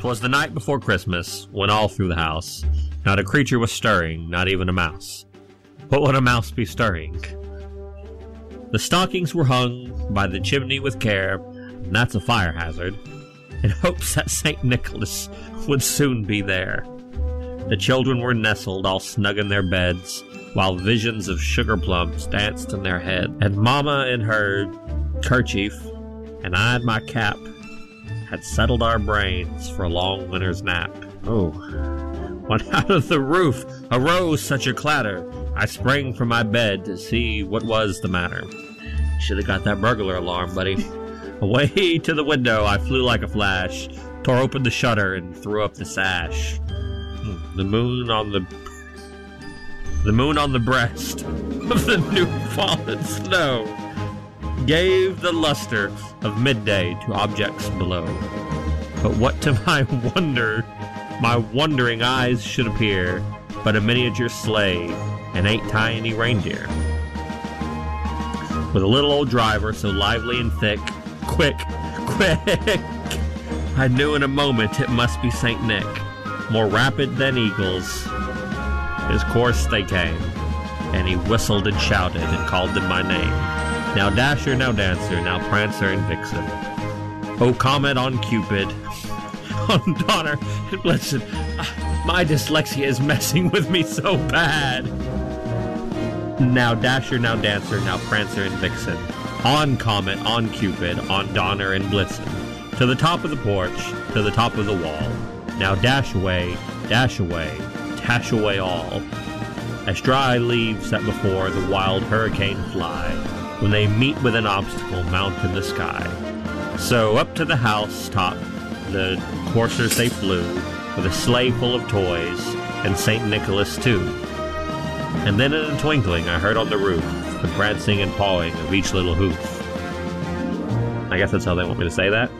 Twas the night before Christmas, when all through the house, not a creature was stirring, not even a mouse. What would a mouse be stirring? The stockings were hung by the chimney with care, and that's a fire hazard, in hopes that St. Nicholas would soon be there. The children were nestled all snug in their beds, while visions of sugar plums danced in their head, and Mamma in her kerchief, and I in my cap, had settled our brains for a long winter's nap. Oh, when out of the roof arose such a clatter, I sprang from my bed to see what was the matter. Should have got that burglar alarm, buddy. Away to the window I flew like a flash, tore open the shutter and threw up the sash. The moon on the the moon on the breast of the new fallen snow gave the luster of midday to objects below. But what to my wonder, my wondering eyes should appear, but a miniature sleigh and eight tiny reindeer. With a little old driver so lively and thick, quick, quick, I knew in a moment it must be St. Nick. More rapid than eagles, his course they came, and he whistled and shouted and called them by name. Now Dasher, now Dancer, now Prancer and Vixen. Oh, Comet on Cupid, on Donner and Blitzen. Ah, My dyslexia is messing with me so bad. Now Dasher, now Dancer, now Prancer and Vixen. On Comet, on Cupid, on Donner and Blitzen. To the top of the porch, to the top of the wall. Now dash away, dash away, dash away all. As dry leaves that before the wild hurricane fly, when they meet with an obstacle mount in the sky. So up to the house top the coursers they flew, with a sleigh full of toys, and St. Nicholas too. And then in a twinkling I heard on the roof the prancing and pawing of each little hoof. I guess that's how they want me to say that.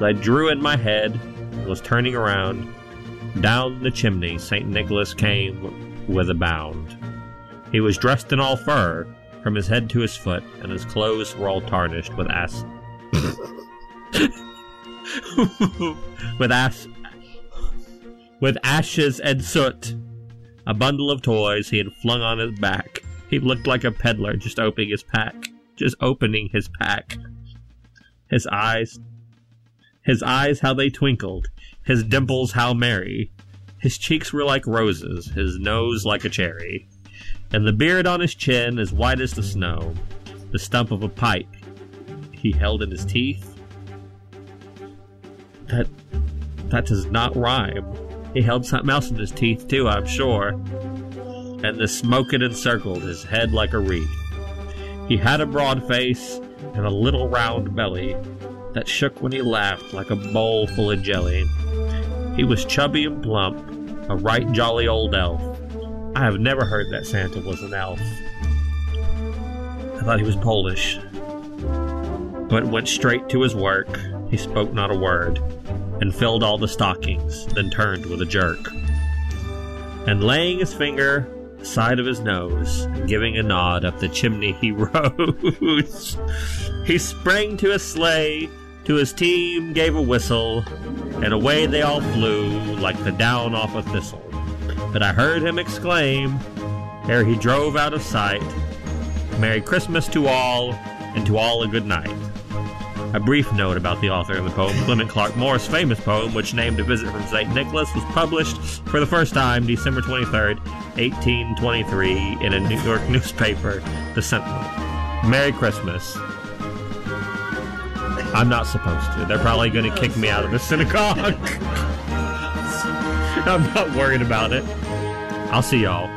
I drew in my head was turning around, down the chimney St. Nicholas came with a bound. He was dressed in all fur, from his head to his foot, and his clothes were all tarnished with ass. with ass. With ashes and soot. A bundle of toys he had flung on his back. He looked like a peddler just opening his pack. Just opening his pack. His eyes. His eyes, how they twinkled. His dimples, how merry. His cheeks were like roses, his nose like a cherry. And the beard on his chin as white as the snow. The stump of a pipe he held in his teeth. That. that does not rhyme. He held something else in his teeth, too, I'm sure. And the smoke it encircled his head like a wreath. He had a broad face and a little round belly that shook when he laughed like a bowl full of jelly. He was chubby and plump, a right jolly old elf. I have never heard that Santa was an elf. I thought he was Polish. But went straight to his work. He spoke not a word, and filled all the stockings, then turned with a jerk. And laying his finger side of his nose, giving a nod up the chimney he rose. he sprang to his sleigh, to his team gave a whistle, and away they all flew like the down off a thistle. But I heard him exclaim, ere he drove out of sight, Merry Christmas to all, and to all a good night. A brief note about the author of the poem, Clement Clarke Moore's famous poem, which named A Visit from St. Nicholas, was published for the first time December 23rd, 1823, in a New York newspaper, The Sentinel. Merry Christmas. I'm not supposed to. They're probably going to kick me out of the synagogue. I'm not worried about it. I'll see y'all.